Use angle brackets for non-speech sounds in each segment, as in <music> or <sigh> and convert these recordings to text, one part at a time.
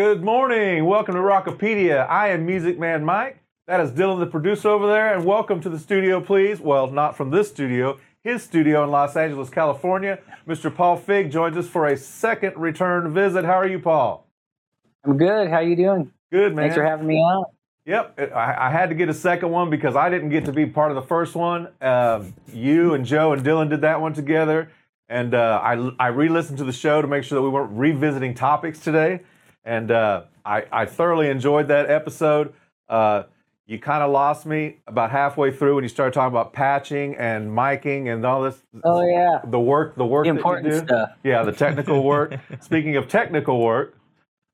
Good morning. Welcome to Rockopedia. I am Music Man Mike. That is Dylan, the producer over there, and welcome to the studio, please. Well, not from this studio, his studio in Los Angeles, California. Mr. Paul Fig joins us for a second return visit. How are you, Paul? I'm good. How are you doing? Good, man. Thanks for having me on. Yep, I, I had to get a second one because I didn't get to be part of the first one. Um, you and Joe and Dylan did that one together, and uh, I, I re-listened to the show to make sure that we weren't revisiting topics today, and uh, I, I thoroughly enjoyed that episode. Uh, you kind of lost me about halfway through when you started talking about patching and miking and all this. Oh yeah, the work, the work the that important you do. stuff. Yeah, the technical work. <laughs> Speaking of technical work,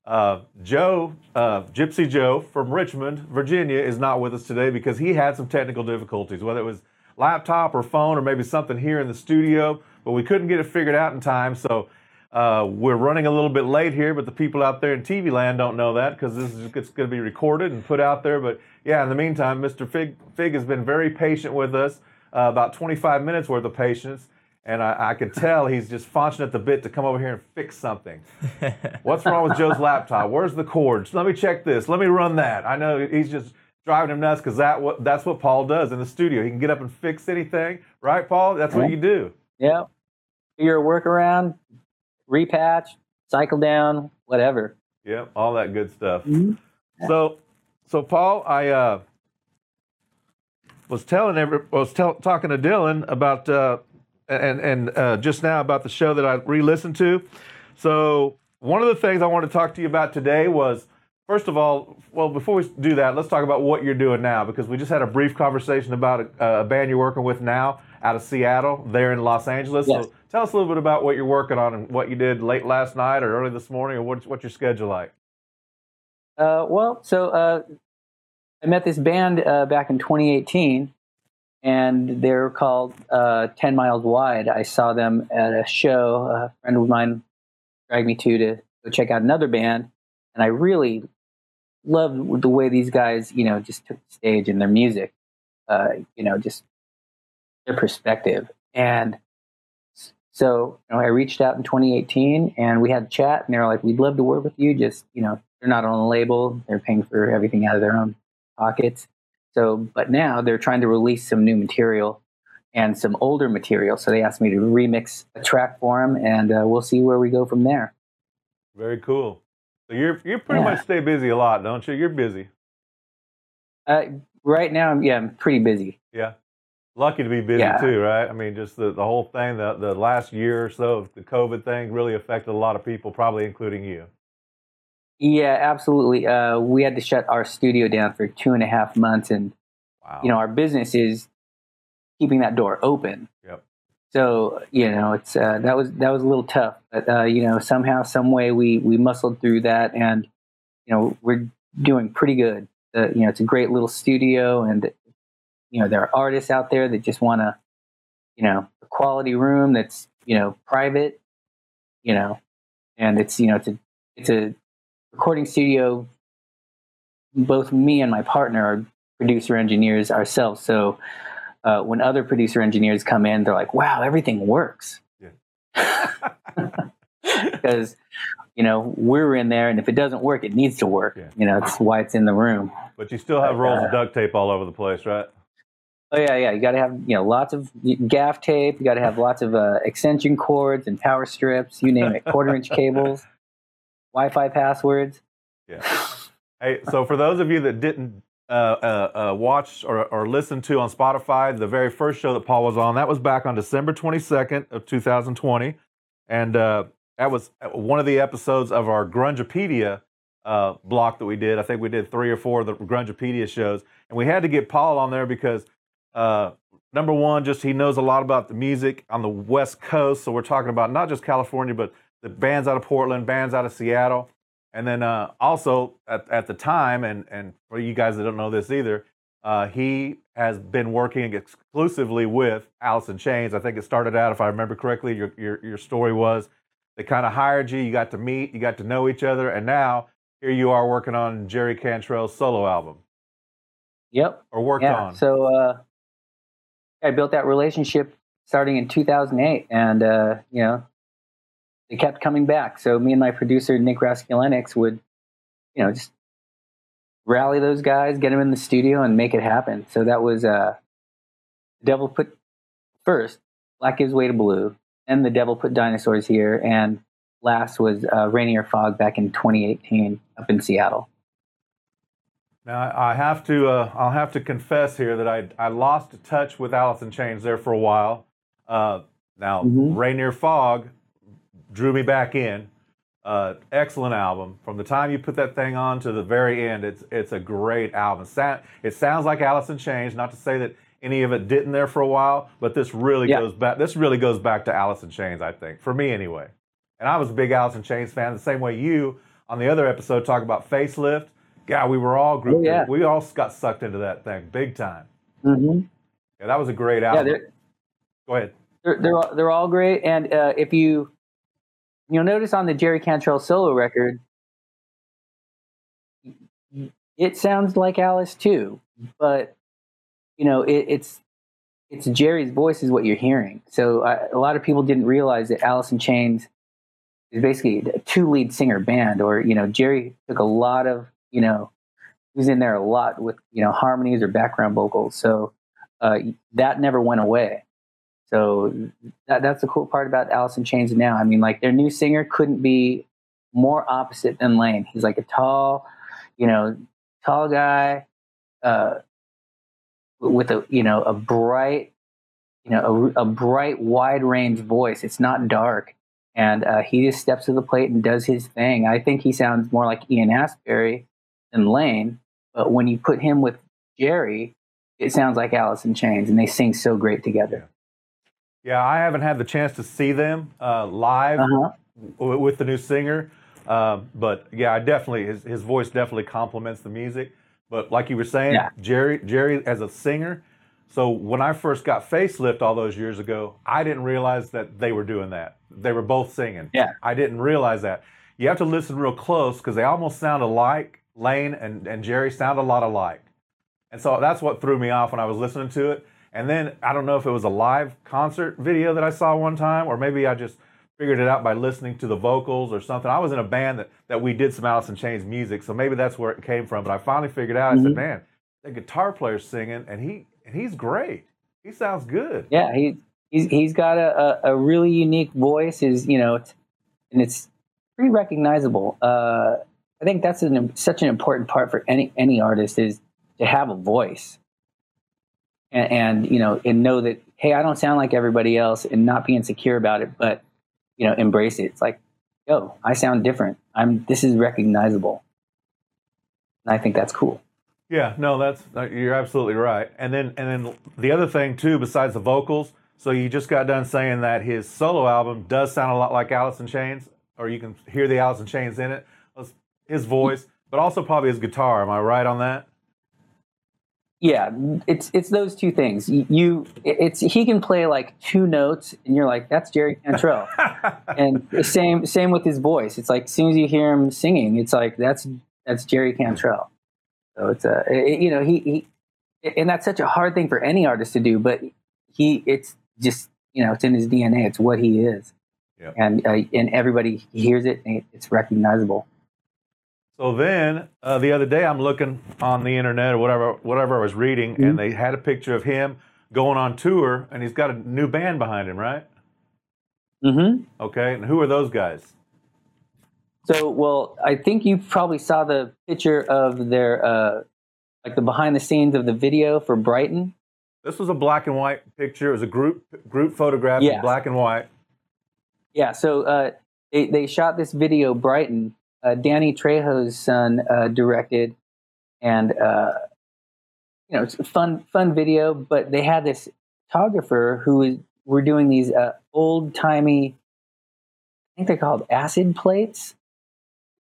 uh, Joe, uh, Gypsy Joe from Richmond, Virginia, is not with us today because he had some technical difficulties, whether it was laptop or phone or maybe something here in the studio, but we couldn't get it figured out in time. So uh, we're running a little bit late here, but the people out there in TV land don't know that because this is it's going to be recorded and put out there. But yeah, in the meantime, Mr. Fig, Fig has been very patient with us, uh, about 25 minutes worth of patience. And I, I can tell he's just faunching at the bit to come over here and fix something. <laughs> What's wrong with Joe's laptop? Where's the cords? Let me check this. Let me run that. I know he's just driving him nuts because that what that's what Paul does in the studio. He can get up and fix anything, right, Paul? That's what you do. Yeah. Your workaround, repatch, cycle down, whatever. Yep, all that good stuff. Mhm. So, so Paul, I uh, was telling every was tell, talking to Dylan about uh, and and uh, just now about the show that I re-listened to. So one of the things I wanted to talk to you about today was first of all, well, before we do that, let's talk about what you're doing now because we just had a brief conversation about a, a band you're working with now out of Seattle, there in Los Angeles. Yes. So tell us a little bit about what you're working on and what you did late last night or early this morning, or what's what's your schedule like? Uh, well, so uh, I met this band uh, back in 2018, and they're called uh, 10 Miles Wide. I saw them at a show. A friend of mine dragged me to to go check out another band, and I really loved the way these guys, you know, just took the stage and their music. Uh, you know, just their perspective. And so you know, I reached out in 2018 and we had a chat and they were like, we'd love to work with you. Just, you know, they're not on a label. They're paying for everything out of their own pockets. So, but now they're trying to release some new material and some older material. So they asked me to remix a track for them and uh, we'll see where we go from there. Very cool. So you're you pretty Yeah. much stay busy a lot, don't you? You're busy. Uh, right now, I'm, yeah, I'm pretty busy. Yeah. Lucky to be busy Yeah. too, right? I mean, just the, the whole thing, the, the last year or so of the COVID thing really affected a lot of people, probably including you. Yeah, absolutely. Uh, we had to shut our studio down for two and a half months and Wow. you know our business is keeping that door open Yep. so you know it's uh, that was that was a little tough but uh, you know somehow some way we we muscled through that and you know we're doing pretty good uh, you know it's a great little studio and you know there are artists out there that just want to you know a quality room that's you know private you know and it's you know it's a it's a recording studio both me and my partner are producer engineers ourselves. So uh, when other producer engineers come in, they're like, "Wow, everything works." Because <laughs> <laughs> you know we're in there, and if it doesn't work, it needs to work. Yeah. You know, it's why it's in the room. But you still have rolls of duct tape all over the place, right? Oh yeah, yeah. You got to have you know lots of gaff tape. You got to have lots of uh, extension cords and power strips. You name it, quarter inch cables, Wi-Fi passwords. Yeah. Hey, so for those of you that didn't uh, uh, uh, watch or, or listen to on Spotify, the very first show that Paul was on, that was back on December 22nd of 2020. And uh, that was one of the episodes of our Grungepedia uh, block that we did. I think we did three or four of the Grungepedia shows. And we had to get Paul on there because, uh, number one, just he knows a lot about the music on the West Coast. So we're talking about not just California, but the bands out of Portland, bands out of Seattle. And then uh, also at, at the time, and, and for you guys that don't know this either, uh, he has been working exclusively with Alice in Chains. I think it started out, if I remember correctly, your, your, your story was they kind of hired you, you got to meet, you got to know each other, and now here you are working on Jerry Cantrell's solo album. Yep. or worked yeah. on? So uh, I built that relationship starting in 2008, and uh, you know, they kept coming back. So me and my producer Nick Raskulinecz would, you know, just rally those guys, get them in the studio, and make it happen. So that was uh, Devil put first Black gives way to blue, and the Devil put dinosaurs here, and last was uh, Rainier Fog back in 2018 up in Seattle. Now I have to uh, I'll have to confess here that I I lost touch with Alice in Chains there for a while. Uh, now Mhm. Rainier Fog drew me back in. Uh, excellent album. From the time you put that thing on to the very end, it's it's a great album. It sounds like Alice in Chains. Not to say that any of it didn't there for a while, but this really Yeah. goes back. This really goes back to Alice in Chains, I think, for me anyway. And I was a big Alice in Chains fan, the same way you on the other episode talk about facelift. God, we were all grouped. Oh, yeah. We all got sucked into that thing big time. Mm-hmm. Yeah, that was a great album. they're, Go ahead. they're they're all, they're all great. And uh, if you you'll notice on the Jerry Cantrell solo record, it sounds like Alice too, but you know it, it's it's Jerry's voice is what you're hearing. So a lot of people didn't realize that Alice in Chains is basically a two lead singer band, or you know Jerry took a lot of you know he was in there a lot with you know harmonies or background vocals. So uh, that never went away. So that, that's the cool part about in Chains now. I mean, like their new singer couldn't be more opposite than Lane. He's like a tall, you know, tall guy uh, with a you know a bright, you know, a, a bright, wide range voice. It's not dark, and uh, he just steps to the plate and does his thing. I think he sounds more like Ian Astbury than Lane, but when you put him with Jerry, it sounds like Alice in Chains, and they sing so great together. Yeah, I haven't had the chance to see them uh, live Uh-huh. w- with the new singer, uh, but yeah, I definitely his his voice definitely complements the music. But like you were saying, Yeah. Jerry Jerry as a singer. So when I first got facelift all those years ago, I didn't realize that they were doing that. They were both singing. Yeah. I didn't realize that. You have to listen real close because they almost sound alike. Lane and, and Jerry sound a lot alike. And so that's what threw me off when I was listening to it. And then I don't know if it was a live concert video that I saw one time, or maybe I just figured it out by listening to the vocals or something. I was in a band that, that we did some Alice in Chains music, so maybe that's where it came from. But I finally figured out. I said, Mhm. "Man, the guitar player's singing, and he and he's great. He sounds good." Yeah, he he's he's got a, a, a really unique voice. Is you know, it's, and it's pretty recognizable. Uh, I think that's an, such an important part for any any artist is to have a voice, and, and you know, and know that hey, I don't sound like everybody else, and not be insecure about it, but you know, embrace it. It's like, yo, I sound different. I'm this is recognizable, and I think that's cool. Yeah, no, that's uh, you're absolutely right. And then and then the other thing too, besides the vocals, so you just got done saying that his solo album does sound a lot like Alice in Chains, or you can hear the Alice in Chains in it. His voice, but also probably his guitar. Am I right on that? Yeah, it's it's those two things. You, it's he can play like two notes, and you're like, that's Jerry Cantrell. <laughs> and the same same with his voice. It's like as soon as you hear him singing, it's like that's that's Jerry Cantrell. So it's a it- you know he, he and that's such a hard thing for any artist to do, but he it's just you know it's in his DNA. It's what he is, Yep. and uh, and everybody hears it, and it's recognizable. So then uh, the other day, I'm looking on the internet or whatever, whatever I was reading, Mhm. and they had a picture of him going on tour, and he's got a new band behind him, right? Mm-hmm. Okay, and who are those guys? So, well, I think you probably saw the picture of their, uh, like the behind the scenes of the video for Brighten. This was a black and white picture. It was a group group photograph in black and white. Yeah, so uh, they, they shot this video, Brighten. Uh, Danny Trejo's son uh, directed, and uh, you know, it's a fun, fun video. But they had this photographer who was were doing these uh, old timey, I think they're called acid plates.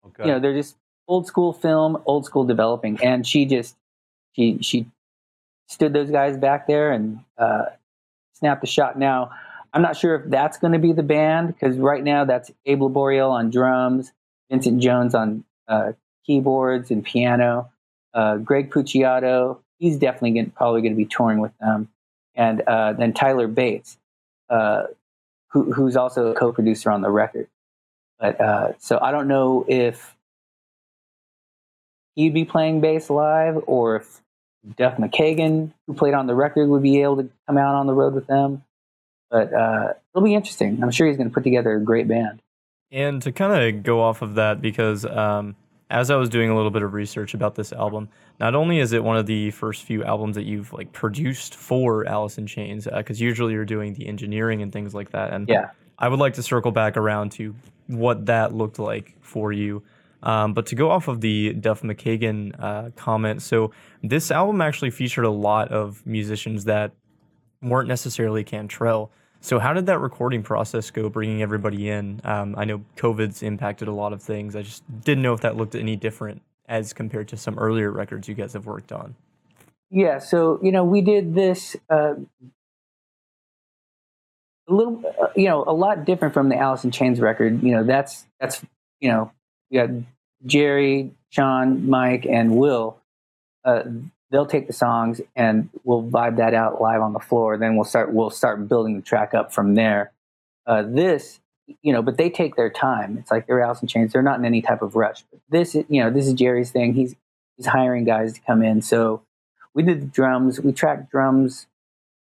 Okay. you know they're just old school film old school developing and she just she she stood those guys back there and uh, snapped the shot now i'm not sure if that's going to be the band because right now that's Abel laboriel on drums vincent jones on uh, keyboards and piano uh, greg puciato he's definitely gonna, probably going to be touring with them. And uh, then Tyler Bates, uh, who, who's also a co-producer on the record. But uh, so I don't know if he'd be playing bass live or if Duff McKagan, who played on the record, would be able to come out on the road with them. But uh, it'll be interesting. I'm sure he's going to put together a great band. And to kind of go off of that, because um, as I was doing a little bit of research about this album, not only is it one of the first few albums that you've like produced for Alice in Chains, because uh, usually you're doing the engineering and things like that. And yeah. I would like to circle back around to what that looked like for you. Um, but to go off of the Duff McKagan uh, comment, so this album actually featured a lot of musicians that weren't necessarily Cantrell. So how did that recording process go, bringing everybody in? Um, I know COVID's impacted a lot of things. I just didn't know if that looked any different as compared to some earlier records you guys have worked on. Yeah, so you know we did this uh, a little, uh, you know, a lot different from the Alice in Chains record. You know, that's that's you know, we got Jerry, Sean, Mike, and Will. Uh, they'll take the songs and we'll vibe that out live on the floor. Then we'll start we'll start building the track up from there. Uh, this, you know, but they take their time. It's like they're Alice in Chains. They're not in any type of rush. But this, you know, this is Jerry's thing. He's he's hiring guys to come in. So we did the drums. We tracked drums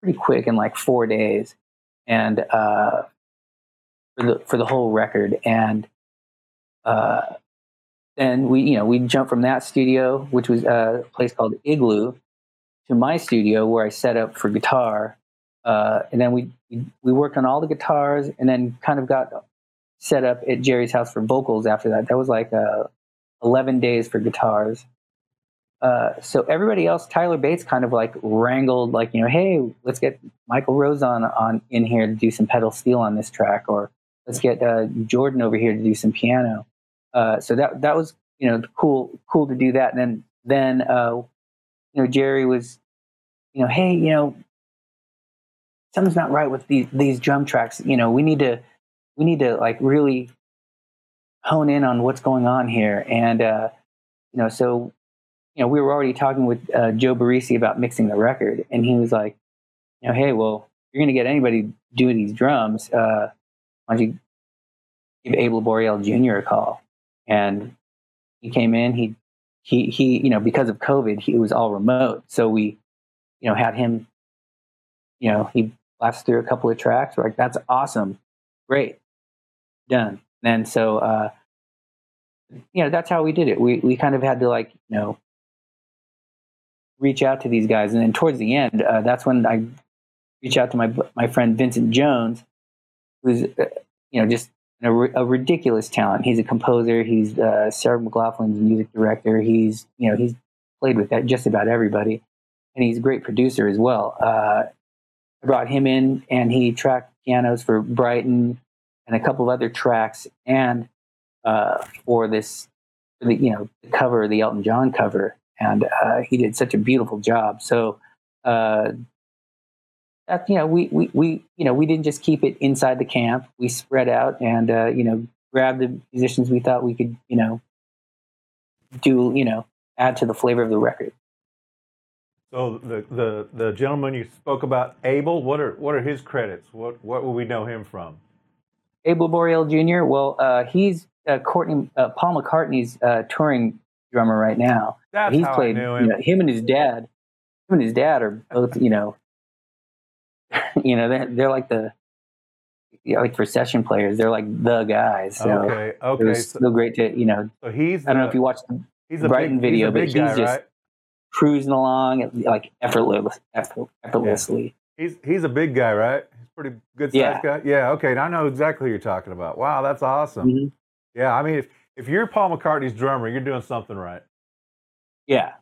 pretty quick in like four days, and uh, for the for the whole record. And uh, then we, you know, we jumped from that studio, which was a place called Igloo, to my studio where I set up for guitar. Uh, and then we, we worked on all the guitars, and then kind of got set up at Jerry's house for vocals after that. That was like uh, 11 days for guitars. Uh, so everybody else, Tyler Bates, kind of like wrangled, like you know, hey, let's get Michael Rozon on in here to do some pedal steel on this track, or let's get uh, Jordan over here to do some piano. Uh, so that that was you know cool cool to do that. And then then uh, you know Jerry was you know hey you know something's not right with these these drum tracks. You know we need to we need to like really hone in on what's going on here. And uh, you know so you know we were already talking with uh, Joe Barresi about mixing the record, and he was like you know hey well you're going to get anybody doing these drums. Uh, why don't you give Abel Laboriel Jr. a call? And he came in. He he he you know because of COVID, he was all remote, so we you know had him. You know he blasted through a couple of tracks. We're like, that's awesome, great, done. And so uh, you know that's how we did it. We we kind of had to like you know reach out to these guys, and then towards the end, uh, that's when I reach out to my my friend Vincent Jones, who's uh, you know just a, a, ridiculous talent. He's a composer. He's uh, Sarah McLachlan's music director. He's you know he's played with that just about everybody, and he's a great producer as well. Uh, I brought him in, and he tracked pianos for Brighten and a couple of other tracks, and uh, for this, for the you know the cover, the Elton John cover, and uh, he did such a beautiful job. So uh, you know we, we we you know we didn't just keep it inside the camp. We spread out and uh, you know grabbed the musicians we thought we could you know do you know add to the flavor of the record. So the the the gentleman you spoke about abel what are what are his credits? What what will we know him from? Abel laboriel jr well uh, he's uh, courtney uh, paul mccartney's uh, touring drummer right now. That's he's how played I knew him. You know, him and his dad him and his dad are both you know you know, they're, they're like the like for session players, they're like the guys. So okay, okay. It was so, still great to you know. So he's I don't know if you watched the he's a Brighten big, video, he's but he's guy, just right? cruising along like effortless, effort- effortlessly. He's he's a big guy, right? He's pretty good sized Yeah. guy. Yeah. Okay. And I know exactly who you're talking about. Wow, that's awesome. Mhm. Yeah. I mean, if if you're Paul McCartney's drummer, you're doing something right. Yeah,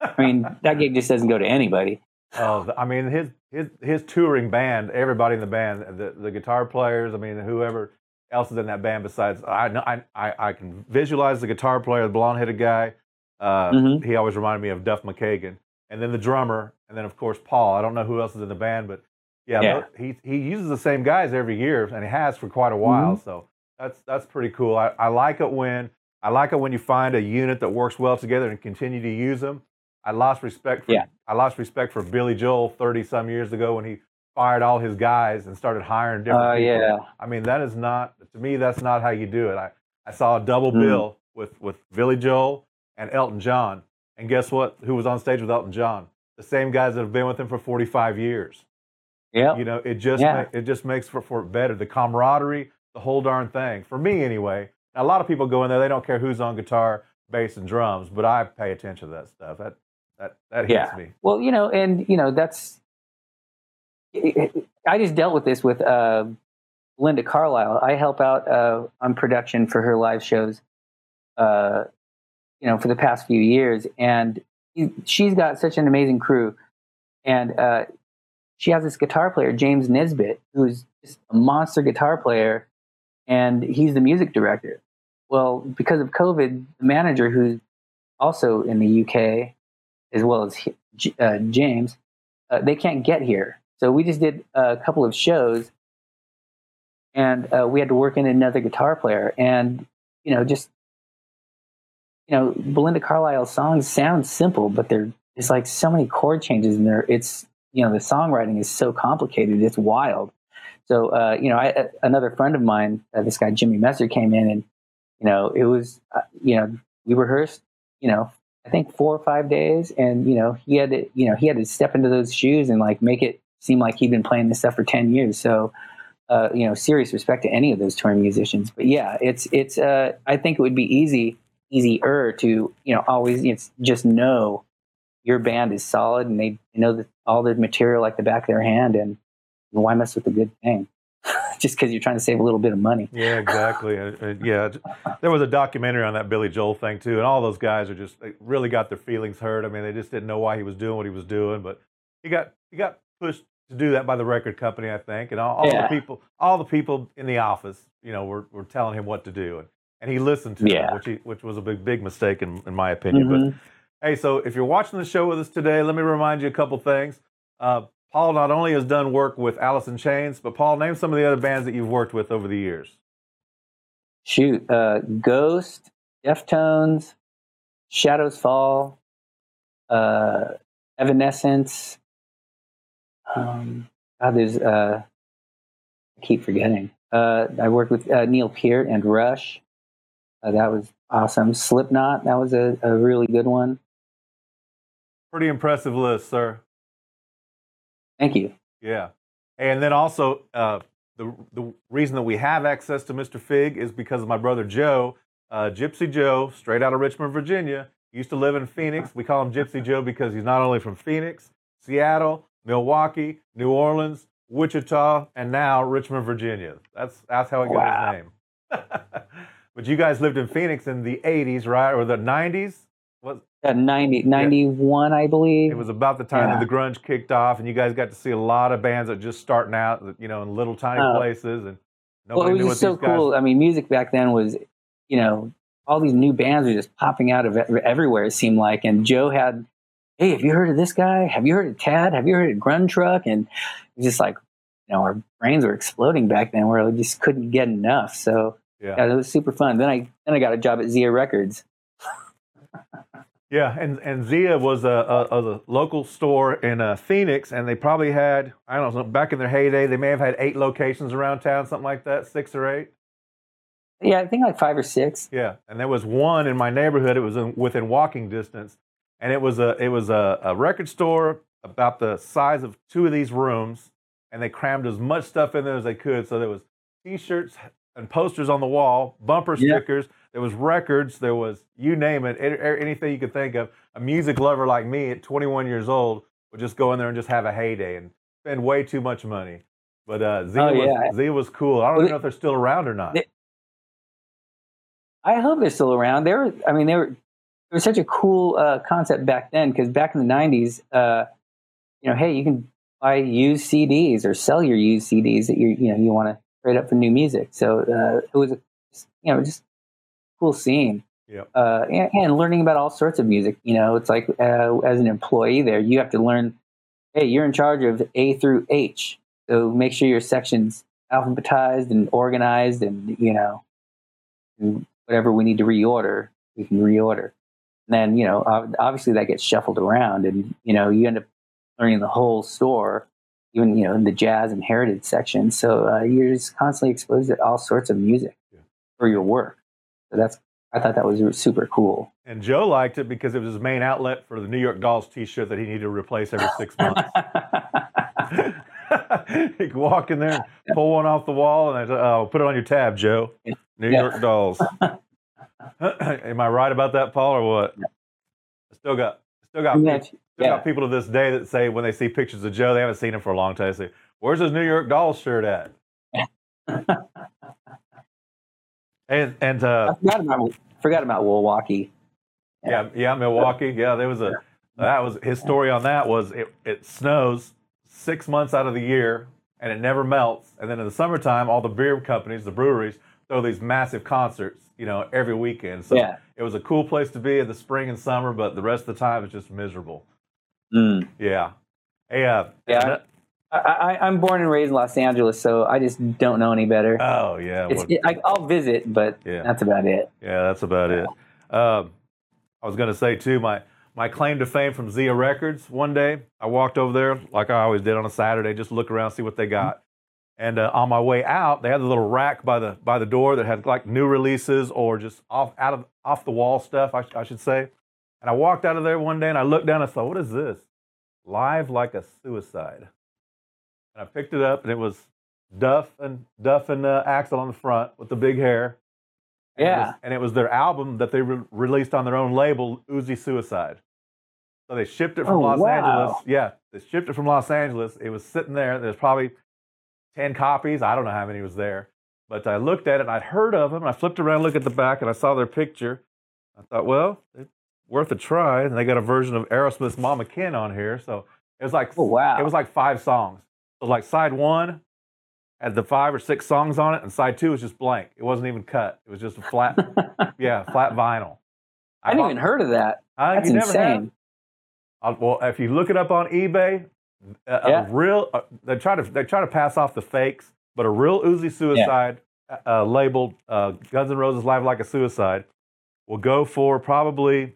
I mean that gig just doesn't go to anybody. Oh, I mean his his his touring band, everybody in the band, the the guitar players, I mean whoever else is in that band besides I know I I, I can visualize the guitar player, the blonde headed guy. Uh, Mhm. He always reminded me of Duff McKagan, and then the drummer, and then of course Paul. I don't know who else is in the band, but yeah, Yeah. he he uses the same guys every year, and he has for quite a while. So that's that's pretty cool. I, I like it when I like it when you find a unit that works well together and continue to use them. I lost respect for Yeah. I lost respect for Billy Joel 30 some years ago when he fired all his guys and started hiring different Oh people. yeah. I mean, that is not to me. That's not how you do it. I, I saw a double Mm. bill with with Billy Joel and Elton John, and guess what? Who was on stage with Elton John? The same guys that have been with him for 45 years. Yeah. You know, it just Yeah. ma- it just makes for for better. The camaraderie, the whole darn thing. For me, anyway. Now, a lot of people go in there. They don't care who's on guitar, bass, and drums, but I pay attention to that stuff. That that that hits Yeah. me. Well, you know, and you know that's. I just dealt with this with uh, Belinda Carlisle. I help out uh, on production for her live shows, uh, you know, for the past few years, and she's got such an amazing crew, and uh, she has this guitar player James Nisbet, who's just a monster guitar player, and he's the music director. Well, because of COVID, the manager, who's also in the UK, as well as uh, James, uh, they can't get here. So we just did a couple of shows, and uh, we had to work in another guitar player. And you know, just you know, Belinda Carlisle's songs sound simple, but they're it's like so many chord changes, in there it's you know the songwriting is so complicated, it's wild. So uh, you know, I, uh, another friend of mine, uh, this guy Jimmy Messer, came in, and you know, it was you know we rehearsed, you know, I think four or five days, and you know he had to, you know, he had to step into those shoes and like make it seem like he'd been playing this stuff for ten years. So, uh, you know, serious respect to any of those touring musicians. But yeah, it's it's. Uh, I think it would be easy, easier to you know always it's just know your band is solid and they know all the material like the back of their hand, and why mess with a good thing just because you're trying to save a little bit of money. Yeah, exactly. Uh, yeah, there was a documentary on that Billy Joel thing too, and all those guys are just they really got their feelings hurt. I mean, they just didn't know why he was doing what he was doing, but he got he got pushed to do that by the record company, I think, and all, all Yeah. the people all the people in the office, you know, were, were telling him what to do, and, and he listened to Yeah. them, which he, which was a big big mistake in, in my opinion. But Mhm. Hey, so if you're watching the show with us today, let me remind you a couple things. Uh, Paul not only has done work with Alice in Chains, but Paul, name some of the other bands that you've worked with over the years. Shoot, uh, Ghost, Deftones, Shadows Fall, uh, Evanescence. Um, God, there's uh, I keep forgetting. Uh, I worked with uh, Neil Peart and Rush. Uh, that was awesome. Slipknot, that was a, a really good one. Pretty impressive list, sir. Thank you. Yeah. And then also, uh, the, the reason that we have access to Mr. Fig is because of my brother Joe, uh, Gypsy Joe, straight out of Richmond, Virginia. He used to live in Phoenix. We call him Gypsy Joe because he's not only from Phoenix, Seattle, Milwaukee, New Orleans, Wichita, and now Richmond, Virginia. That's that's how he got Wow. his name. <laughs> but you guys lived in Phoenix in the 80s, right? Or the 90s? Uh, 90, 91, I believe. it was about the time Yeah. that the grunge kicked off, and you guys got to see a lot of bands that just starting out, you know, in little tiny Oh. places, and well, nobody it knew was just so guys. cool. I mean, music back then was, you know, all these new bands were just popping out of everywhere. It seemed like, and Joe had, hey, have you heard of this guy? Have you heard of Tad? Have you heard of Gruntruck? And it was just like, you know, our brains were exploding back then, where we just couldn't get enough. So Yeah, yeah, it was super fun. Then I then I got a job at Zia Records. Yeah, and and Zia was a, a, a local store in uh, Phoenix, and they probably had I don't know back in their heyday, they may have had eight locations around town, something like that, six or eight. Yeah, I think like five or six. Yeah, and there was one in my neighborhood. It was in, within walking distance, and it was a it was a, a record store about the size of two of these rooms, and they crammed as much stuff in there as they could. So there was T-shirts and posters on the wall, bumper Yeah. stickers. There was records. There was you name it, a- anything you could think of. A music lover like me at 21 years old would just go in there and just have a heyday and spend way too much money. But uh, Zia, Oh, was, yeah. Zia was cool. I don't Well, know if they're still around or not. they- I hope they're still around. They were, I mean, they were, it was such a cool uh, concept back then because back in the 90s, uh, you know, hey, you can buy used CDs or sell your used CDs that you you know you want to trade up for new music. So uh, it was, you know, just cool scene. Yep. Uh, and, and learning about all sorts of music. You know, it's like uh, as an employee there, you have to learn. Hey, you're in charge of A through H, so make sure your sections alphabetized and organized, and you know, and whatever we need to reorder, we can reorder. And then you know, obviously that gets shuffled around, and you know, you end up learning the whole store, even you know, in the jazz and heritage section. So uh, you're just constantly exposed to all sorts of music Yeah. for your work. So that's I thought that was super cool. And Joe liked it because it was his main outlet for the New York Dolls T-shirt that he needed to replace every six months. <laughs> he could walk in there, pull one off the wall, and I said, "Oh, put it on your tab, Joe. New Yeah. York Dolls." <laughs> <clears throat> Am I right about that, Paul, or what? I still got, still got, Yeah, still got people to this day that say when they see pictures of Joe, they haven't seen him for a long time. They say, "Where's his New York Dolls shirt at?" <laughs> and and uh, I forgot about forgot about Milwaukee. Yeah, yeah, Milwaukee. Yeah, there was a that was his story on that was it, it snows six months out of the year and it never melts. And then in the summertime, all the beer companies, the breweries, throw these massive concerts, you know, every weekend. So Yeah. it was a cool place to be in the spring and summer, but the rest of the time it's just miserable. Mm. Yeah. Hey, uh, Yeah. I, I, I'm born and raised in Los Angeles, so I just don't know any better. Oh yeah. Well, it, I, I'll visit, but Yeah. that's about it. Yeah, that's about it. Um, I was going to say too, my my claim to fame from Zia Records. One day, I walked over there like I always did on a Saturday, just look around, see what they got. And uh, on my way out, they had a little rack by the by the door that had like new releases or just off out of off the wall stuff, I, I should say. And I walked out of there one day and I looked down and I thought, what is this? Live like a suicide. And I picked it up and it was Duff and Duff and uh, Axl on the front with the big hair. And it was- Yeah. and it was their album that they re- released on their own label, Uzi Suicide. So they shipped it from Oh, Los wow. Angeles. Yeah, they shipped it from Los Angeles. It was sitting there. There's probably 10 copies. I don't know how many was there. But I looked at it and I'd heard of them. I flipped around, looked at the back, and I saw their picture. I thought, well, it's worth a try. And they got a version of Aerosmith's Mama Kin on here. So it was like Oh wow! it was like five songs. So like side one had the five or six songs on it, and side two was just blank. It wasn't even cut. It was just a flat, <laughs> yeah, flat vinyl. I hadn't bought- even heard of that. Huh? That's You never have? insane. Uh, well, if you look it up on eBay, a, Yeah. a real uh, they try to they try to pass off the fakes, but a real Uzi Suicide uh, labeled uh, Guns N' Roses Live Like a Suicide will go for probably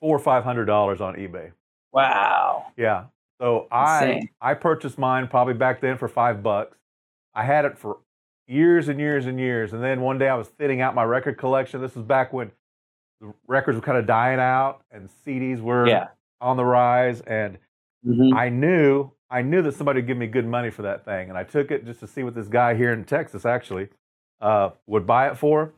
four or five hundred dollars on eBay. Wow. Yeah. So I Insane. I purchased mine probably back then for five bucks. I had it for years and years and years, and then one day I was thinning out my record collection. This was back when the records were kind of dying out and CDs were Yeah. on the rise, and Mhm. I knew I knew that somebody would give me good money for that thing, and I took it just to see what this guy here in Texas actually uh, would buy it for.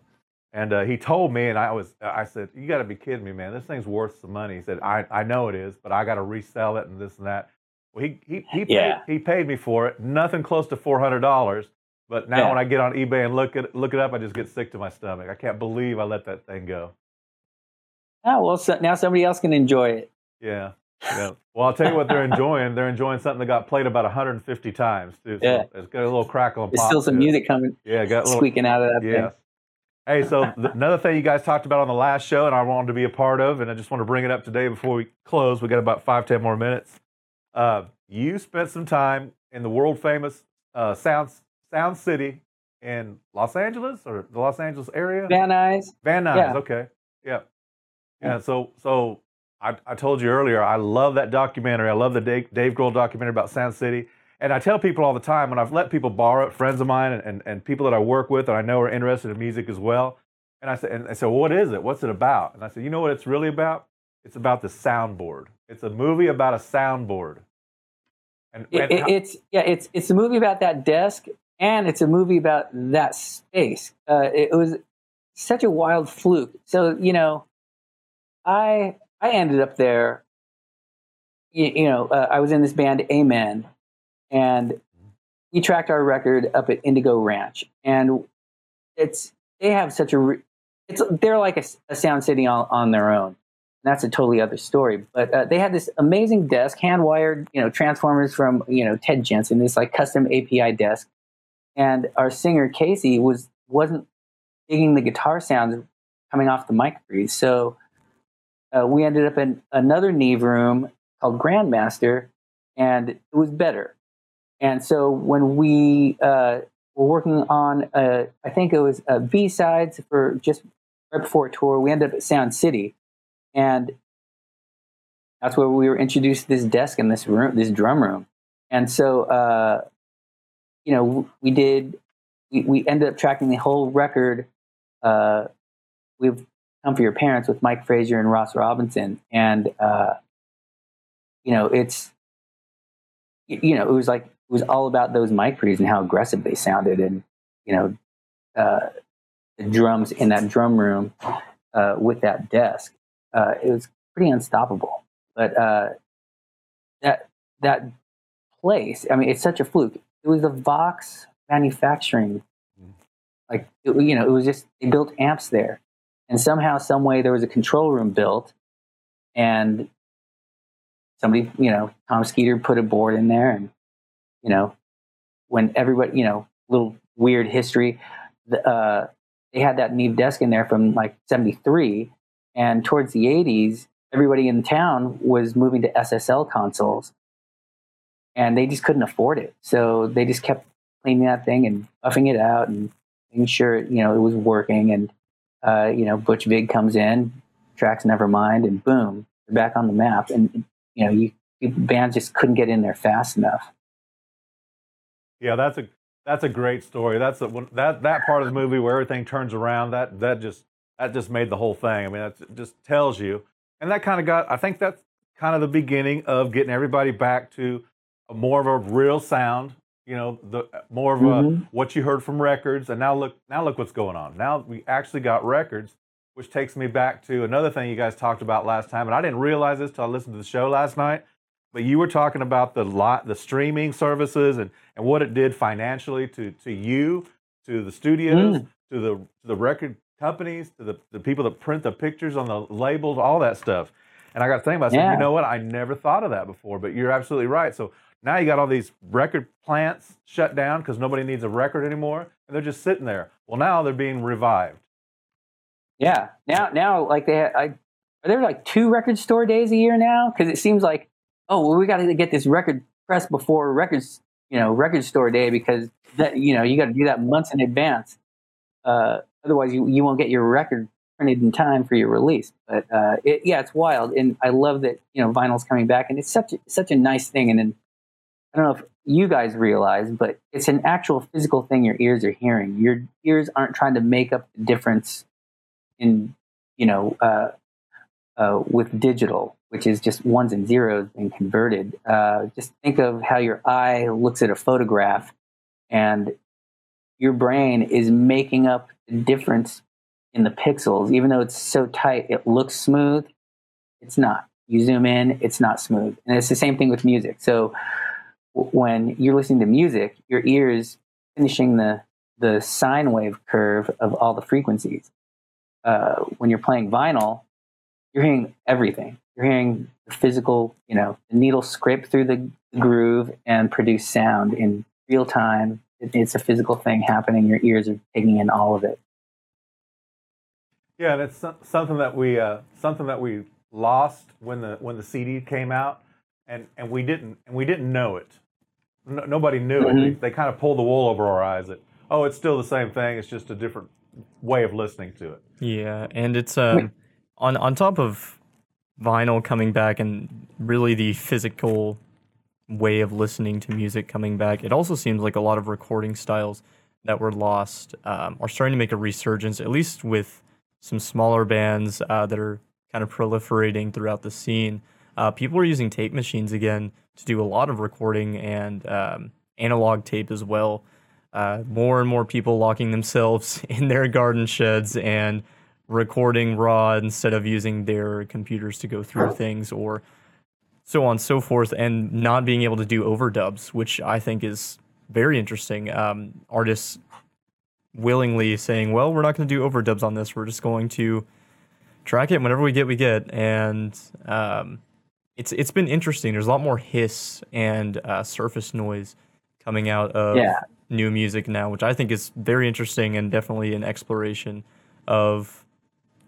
And uh, he told me, and I was I said, "You got to be kidding me, man! This thing's worth some money." He said, "I I know it is, but I got to resell it and this and that." Well, he he he paid, Yeah. he paid me for it, nothing close to four hundred dollars. But now Yeah. when I get on eBay and look it look it up, I just get sick to my stomach. I can't believe I let that thing go. Oh well, so now somebody else can enjoy it. Yeah. Yeah. Well, I'll tell you what they're enjoying. They're enjoying something that got played about 150 times, too. So Yeah. It's got a little crackle and There's pop. There's still some to it. music coming, Yeah, got a little. squeaking out of that Yeah. thing. Hey, so th- another thing you guys talked about on the last show, and I wanted to be a part of, and I just want to bring it up today before we close. We got about five, ten more minutes. Uh, you spent some time in the world famous uh, Sound Sound City in Los Angeles or the Los Angeles area. Van Nuys. Van Nuys, Yeah. okay. Yeah. Yeah, so so I, I told you earlier, I love that documentary. I love the Dave, Dave Grohl documentary about Sound City. And I tell people all the time, when I've let people borrow it, friends of mine and, and, and people that I work with that I know are interested in music as well. And I said, and I said, well, what is it? What's it about? And I said, you know what it's really about? It's about the soundboard. It's a movie about a soundboard. And, and it, it's yeah, it's it's a movie about that desk, and it's a movie about that space. Uh, it was such a wild fluke. So you know, I I ended up there. You, you know, uh, I was in this band Amen, and we tracked our record up at Indigo Ranch, and it's they have such a it's they're like a, a sound city on, on their own. That's a totally other story. But uh, they had this amazing desk, hand wired, you know, transformers from you know Ted Jensen, this like custom API desk, and our singer Casey was wasn't digging the guitar sounds coming off the mic breathe. So uh, we ended up in another Neve room called Grandmaster, and it was better. And so when we uh, were working on, uh, I think it was B sides for just right before a tour, we ended up at Sound City, and that's where we were introduced to this desk in this room, this drum room. And so, uh, you know, we did, we, we ended up tracking the whole record. Uh, we've come for your parents with Mike Frazier and Ross Robinson. And, uh, you know, it's, you know, it was like, it was all about those mic and how aggressive they sounded. And, you know, uh, the drums in that drum room uh, with that desk. Uh, it was pretty unstoppable. But uh, that that place, I mean, it's such a fluke. It was the Vox manufacturing, like it, you know, it was just they built amps there, and somehow, some way, there was a control room built, and somebody, you know, Tom Skeeter put a board in there, and you know, when everybody, you know, little weird history, the, uh, they had that Neve desk in there from like '73, and towards the '80s, everybody in town was moving to SSL consoles, and they just couldn't afford it. So they just kept cleaning that thing and buffing it out and making sure you know it was working. And uh, you know, Butch Vig comes in, tracks Nevermind, and boom, they're back on the map. And you know, you, bands just couldn't get in there fast enough. Yeah, that's a that's a great story. That's a, that that part of the movie where everything turns around. That that just that just made the whole thing. I mean, that just tells you, and that kind of got. I think that's kind of the beginning of getting everybody back to a more of a real sound. You know, the more of a Mhm. what you heard from records, and now look now look what's going on. Now we actually got records, which takes me back to another thing you guys talked about last time, and I didn't realize this till I listened to the show last night. But you were talking about the lot, the streaming services, and and what it did financially to to you, to the studios, Mm. to the to the record companies, to the, the people that print the pictures on the labels, all that stuff. And I got to think about it. Yeah. you know what? I never thought of that before, but you're absolutely right. So now you got all these record plants shut down because nobody needs a record anymore, and they're just sitting there. Well, now they're being revived. Yeah. Now, now, like they, I, are there like two record store days a year now? Because it seems like, oh, well, we got to get this record pressed before records, you know, record store day because that, you know, you got to do that months in advance. Uh, otherwise, you you won't get your record printed in time for your release. But uh, it, yeah, it's wild, and I love that you know vinyl's coming back, and it's such a, such a nice thing. And then I don't know if you guys realize, but it's an actual physical thing your ears are hearing. Your ears aren't trying to make up the difference in you know uh, uh, with digital, which is just ones and zeros being converted. Uh, just think of how your eye looks at a photograph, and your brain is making up the difference in the pixels. Even though it's so tight, it looks smooth. It's not. You zoom in, it's not smooth, and it's the same thing with music. So when you're listening to music, your ears finishing the the sine wave curve of all the frequencies uh, when you're playing vinyl, you're hearing everything. You're hearing the physical, you know, the needle scrape through the groove and produce sound in real time. It- It's a physical thing happening. Your ears are taking in all of it. Yeah, and it's something that we uh, something that we lost when the when the CD came out, and and we didn't and we didn't know it. No, nobody knew it. They, they kind of pulled the wool over our eyes that oh, it's still the same thing. It's just a different way of listening to it. Yeah, and it's um, on on top of vinyl coming back and really the physical way of listening to music coming back. It also seems like a lot of recording styles that were lost um, are starting to make a resurgence, at least with some smaller bands uh, that are kind of proliferating throughout the scene. Uh, people are using tape machines again to do a lot of recording and um, analog tape as well. Uh, more and more people locking themselves <laughs> in their garden sheds and recording raw instead of using their computers to go through things or so on and so forth, and not being able to do overdubs, which I think is very interesting. Um, artists willingly saying, "Well, we're not going to do overdubs on this. We're just going to track it whenever we get, we get." And um, it's it's been interesting. There's a lot more hiss and uh, surface noise coming out of Yeah. new music now, which I think is very interesting and definitely an exploration of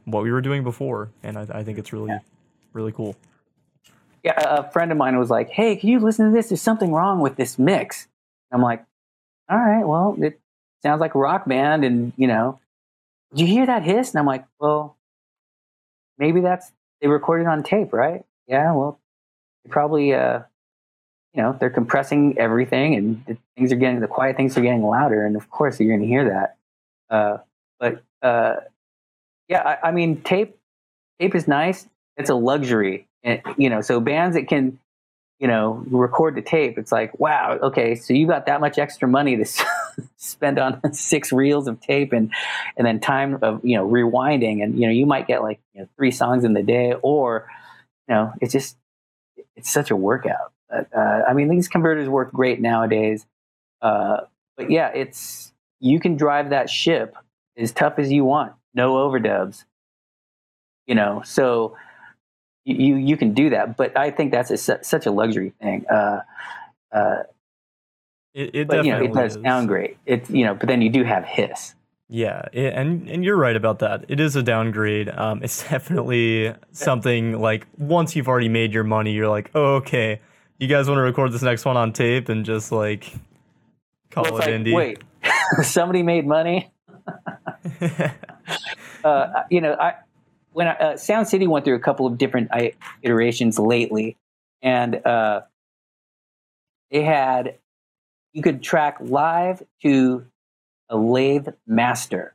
what we were doing before. And I, I think it's really, really cool. A friend of mine was like, "Hey, can you listen to this? There's something wrong with this mix." I'm like, "All right, well, it sounds like a rock band, and you know, do you hear that hiss?" And I'm like, "Well, maybe that's they recorded on tape, right? Yeah, well, they probably, uh, you know, they're compressing everything, and things are getting the quiet things are getting louder, and of course you're going to hear that. Uh, but uh, yeah, I, I mean, tape tape is nice. It's a luxury, and you know, so bands that can you know, record the tape, it's like, wow, okay, so you got that much extra money to <laughs> spend on <laughs> six reels of tape and and then time of you know rewinding, and you know you might get like you know, three songs in the day, or you know, it's just it's such a workout. Uh, I mean, these converters work great nowadays, uh, but yeah, it's you can drive that ship as tough as you want, no overdubs. You know, so you you can do that. But I think that's a, such a luxury thing. Uh, uh, it, it but you know, definitely it does is. sound great. It's you know, but then you do have hiss. Yeah, it, and and you're right about that. It is a downgrade. Um, it's <laughs> definitely something like once you've already made your money, you're like, oh, okay, you guys want to record this next one on tape and just like call Well, it like, indie. Wait, <laughs> somebody made money. <laughs> uh, you know, I when I, uh, Sound City went through a couple of different iterations lately, and uh, they had you could track live to a lathe master.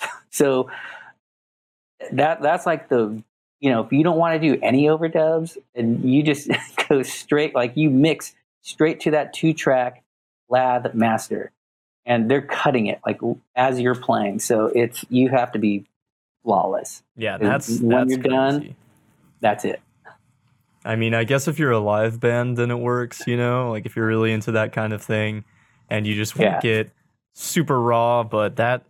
<laughs> so that that's like the you know if you don't want to do any overdubs and you just <laughs> go straight like you mix straight to that two track lathe master and they're cutting it like as you're playing so it's you have to be flawless yeah, And that's when that's you're done- that's it I mean, I guess if you're a live band, then it works, you know? Like if you're really into that kind of thing and you just want Yeah. it super raw, but that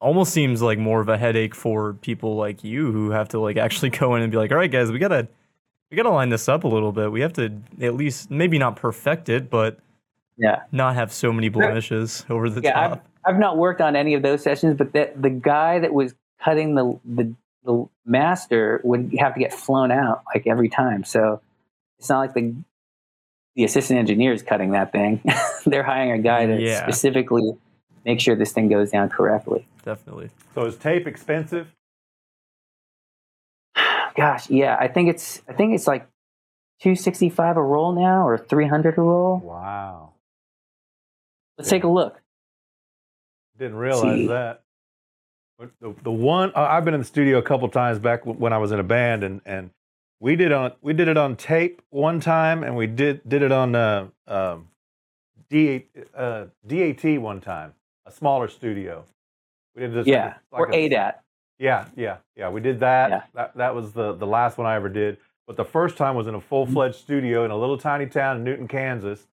almost seems like more of a headache for people like you who have to like actually <laughs> go in and be like, all right, guys, we gotta we gotta line this up a little bit. We have to at least maybe not perfect it, but yeah not have so many blemishes over the yeah I've. I've not worked on any of those sessions but that the guy that was cutting the, the the master would have to get flown out like every time so it's not like the the assistant engineer is cutting that thing <laughs> they're hiring a guy to Yeah. specifically make sure this thing goes down correctly Definitely. So is tape expensive? <sighs> gosh yeah i think it's i think it's like 265 a roll now or 300 a roll Wow. let's take a look Didn't realize See. that. But The, the one I- I've been in the studio a couple times back w- when I was in a band, and and we did on we did it on tape one time, and we did did it on uh, um, D, uh, DAT one time, a smaller studio. We did this. yeah like or a- adat Yeah, yeah, yeah. We did that. Yeah. That that was the the last one I ever did. But the first time was in a full fledged studio in a little tiny town in Newton, Kansas.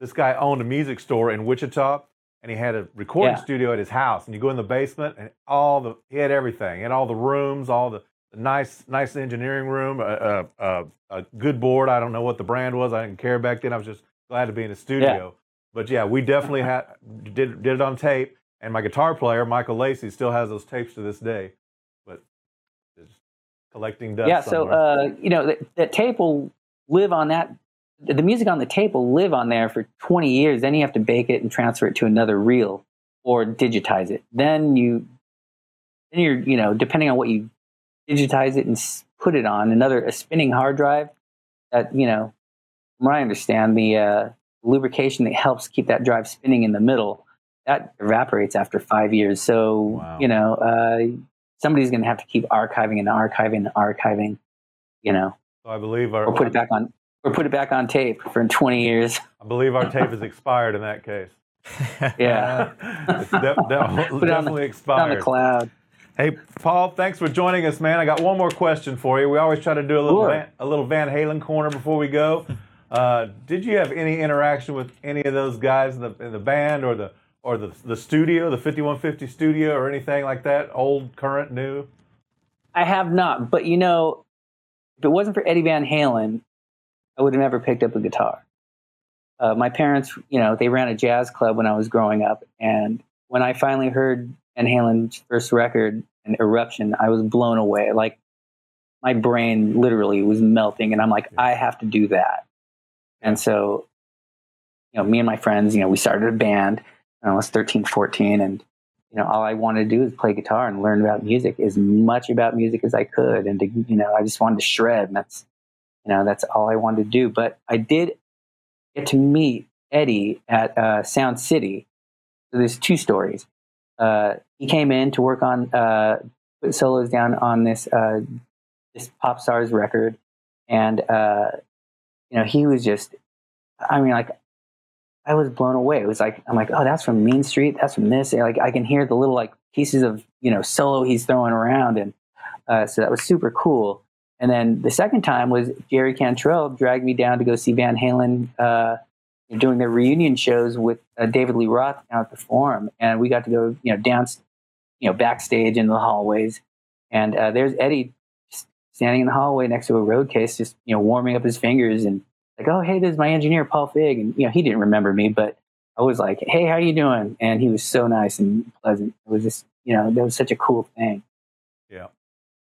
This guy owned a music store in Wichita, and he had a recording Yeah. studio at his house. And you go in the basement, and all the he had everything. Had all the rooms, all the, nice nice engineering room, a, a, a, a good board. I don't know what the brand was. I didn't care back then. I was just glad to be in the studio. But yeah, we definitely <laughs> had did did it on tape. And my guitar player, Michael Lacey, still has those tapes to this day. But just collecting dust. yeah so uh, you know that, that tape will live on that the music on the tape will live on there for 20 years. Then you have to bake it and transfer it to another reel or digitize it. Then you then you're you know depending on what you digitize it and put it on another a spinning hard drive that you know from what i understand the uh, lubrication that helps keep that drive spinning in the middle that evaporates after five years. So Wow. you know uh, somebody's going to have to keep archiving and archiving and archiving, you know, so I believe our or put it back on or put it back on tape for 20 years. I believe our tape is expired in that case. <laughs> Yeah. it's de- de- <laughs> on the- definitely On the expired. cloud. Hey, Paul, thanks for joining us, man. I got one more question for you. We always try to do a little Sure. Van, a little Van Halen corner before we go. <laughs> Uh, did you have any interaction with any of those guys in the in the band or the or the the studio, the 5150 studio, or anything like that? Old, current, new? I have not, but you know, if it wasn't for Eddie Van Halen, I would have never picked up a guitar. Uh, my parents, you know, they ran a jazz club when I was growing up, and when I finally heard Van Halen's first record, an eruption, I was blown away. Like my brain literally was melting, and I'm like, I have to do that. And so, you know, me and my friends, you know, we started a band. when I was 13, 14, and you know, all I wanted to do is play guitar and learn about music, as much about music as I could, and to, you know, I just wanted to shred. And that's, you know, that's all I wanted to do. But I did get to meet Eddie at uh, Sound City. So there's two stories. Uh, he came in to work on uh, put solos down on this uh, this pop stars record, and uh, you know he was just, I mean, like I was blown away. It was like I'm like, oh, that's from Mean Street. That's from this. And like I can hear the little like pieces of you know solo he's throwing around, and uh, so that was super cool. And then the second time was Jerry Cantrell dragged me down to go see Van Halen uh, doing their reunion shows with uh, David Lee Roth down at the Forum, and we got to go you know down you know backstage in the hallways, and uh, there's Eddie standing in the hallway next to a road case, just you know warming up his fingers and like, oh hey, this is my engineer Paul Fig, and you know he didn't remember me, but I was like, hey, how you doing? And he was so nice and pleasant. It was just you know that was such a cool thing. Yeah,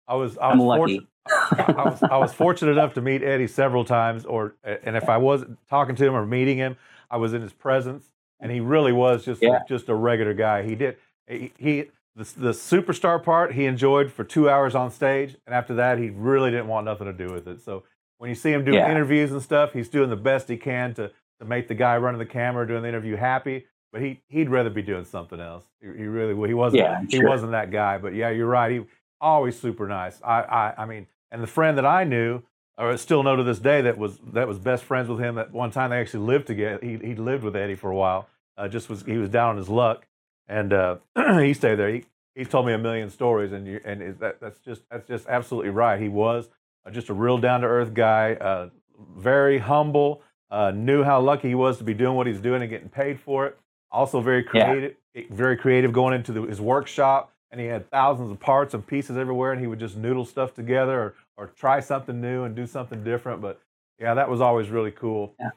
I was I I'm was lucky. I was I was fortunate enough to meet Eddie several times, or and if I wasn't talking to him or meeting him, I was in his presence, and he really was just Yeah. just a regular guy. He did he, he the, the superstar part he enjoyed for two hours on stage, and after that he really didn't want nothing to do with it. So when you see him doing Yeah. interviews and stuff, he's doing the best he can to to make the guy running the camera doing the interview happy. But he he'd rather be doing something else. He, he really. He wasn't Yeah, he sure. wasn't that guy. But yeah, you're right. He always super nice. I I, I mean, and the friend that I knew. Or still know to this day that was that was best friends with him. At one time, they actually lived together. He he lived with Eddie for a while. Uh, just was he was down on his luck, and uh, <clears throat> he stayed there. He he's told me a million stories, and you and is that that's just that's just absolutely right. He was uh, just a real down to earth guy, uh, very humble. Uh, knew how lucky he was to be doing what he's doing and getting paid for it. Also very Yeah. creative, very creative going into the, his workshop, and he had thousands of parts and pieces everywhere, and he would just noodle stuff together or or try something new and do something different. But yeah, that was always really cool. Yeah.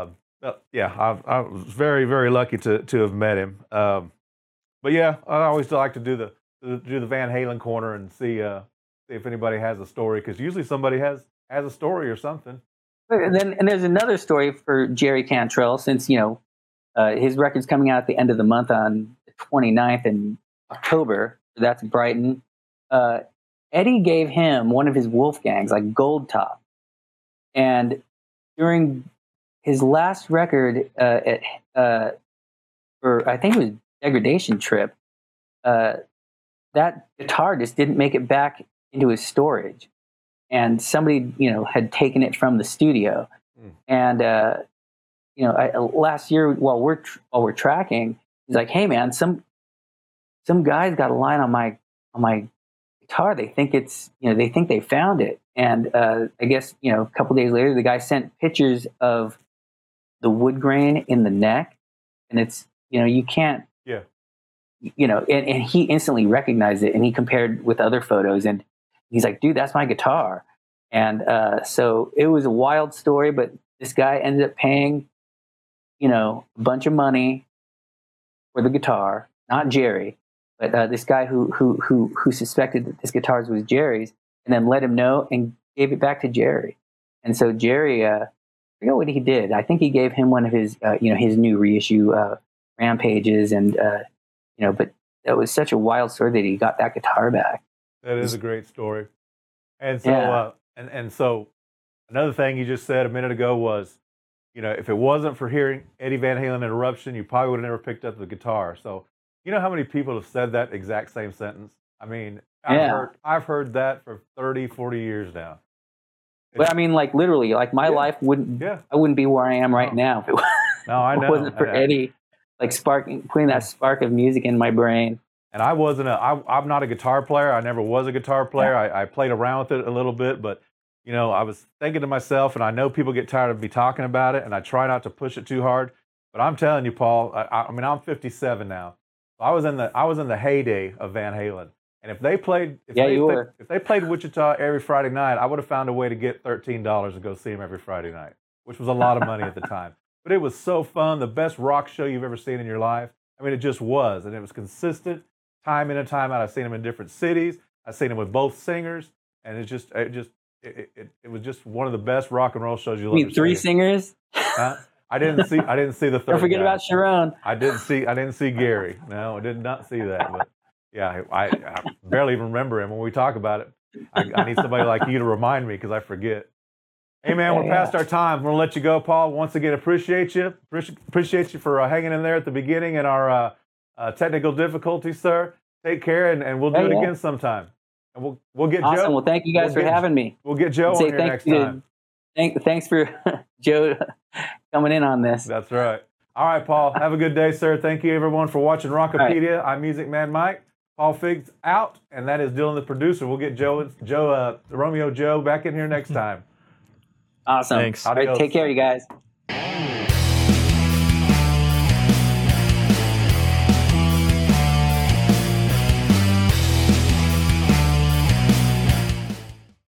Um, yeah, I, I was very very lucky to to have met him. Um, but yeah, I always like to do the do the Van Halen corner and see uh, see if anybody has a story because usually somebody has has a story or something. And then and there's another story for Jerry Cantrell since you know uh, his record's coming out at the end of the month on the 29th in October. That's Brighten. Uh, Eddie gave him one of his Wolfgangs, like Gold Top, and during his last record uh, at uh, for I think it was Degradation Trip, uh, that guitar just didn't make it back into his storage and somebody you know had taken it from the studio Mm. and uh, you know I, last year while we're tr- while we're tracking he's like hey man some some guys got a line on my on my guitar. They think it's you know they think they found it. And uh, i guess you know a couple days later the guy sent pictures of the wood grain in the neck. And it's you know you can't Yeah. you know and, and he instantly recognized it and he compared with other photos. And he's like dude that's my guitar. And uh, so it was a wild story but this guy ended up paying you know a bunch of money for the guitar not jerry but uh, this guy who who who who suspected that this guitar was jerry's and then let him know and gave it back to jerry and so jerry uh, I forget what he did i think he gave him one of his uh, you know his new reissue uh, rampages and uh, you know but that was such a wild story that he got that guitar back That is a great story. And so, Yeah. uh, and and so, another thing you just said a minute ago was, you know, if it wasn't for hearing Eddie Van Halen interruption, you probably would have never picked up the guitar. So, you know how many people have said that exact same sentence? I mean, I've Yeah. heard I've heard that for 30, 40 years now. but i mean like literally like my Yeah. life wouldn't Yeah. i wouldn't be where i am right No. now if it <laughs> No, I know. It wasn't for eddie like sparking putting that spark of music in my brain and I wasn't a, I, I'm not a guitar player. I never was a guitar player. I, I played around with it a little bit, but you know, I was thinking to myself, and I know people get tired of me talking about it, and I try not to push it too hard. But I'm telling you, Paul. I I mean, I'm 57 now. I was in the I was in the heyday of Van Halen, and if they played, if Yeah, they, you were. if they played Wichita every Friday night, I would have found a way to get thirteen dollars to go see them every Friday night, which was a lot of money at the <laughs> time. But it was so fun, the best rock show you've ever seen in your life. I mean, it just was, and it was consistent, time in and time out. I've seen them in different cities. I've seen them with both singers, and it just, it just, it, it, it was just one of the best rock and roll shows you'll mean, ever three see. singers Huh? <laughs> I didn't see. I didn't see the 3rd Don't forget guy. about Cherone. I didn't see. I didn't see Gary. <laughs> No, I did not see that. But yeah, I, I barely even remember him when we talk about it. I, I need somebody like you to remind me because I forget. Hey man, we're Yeah, past our time. I'm gonna let you go, Paul. Once again, appreciate you. Appreciate you for uh, hanging in there at the beginning and our uh, uh, technical difficulties, sir. Take care, and, and we'll do Yeah, it yeah. again sometime. And we'll we'll get Awesome. Joe. Well, thank you guys we'll for get- having me. We'll get Joe on here next time. Thank, thanks for <laughs> Joe coming in on this. That's right. All right, Paul. Have a good day, sir. Thank you, everyone, for watching Rockopedia. I'm Music Man Mike. Paul Figs out, and that is Dylan, the producer. We'll get Joe, Joe, uh, Romeo Joe back in here next <laughs> time. Awesome. Thanks. All right, take care, you guys.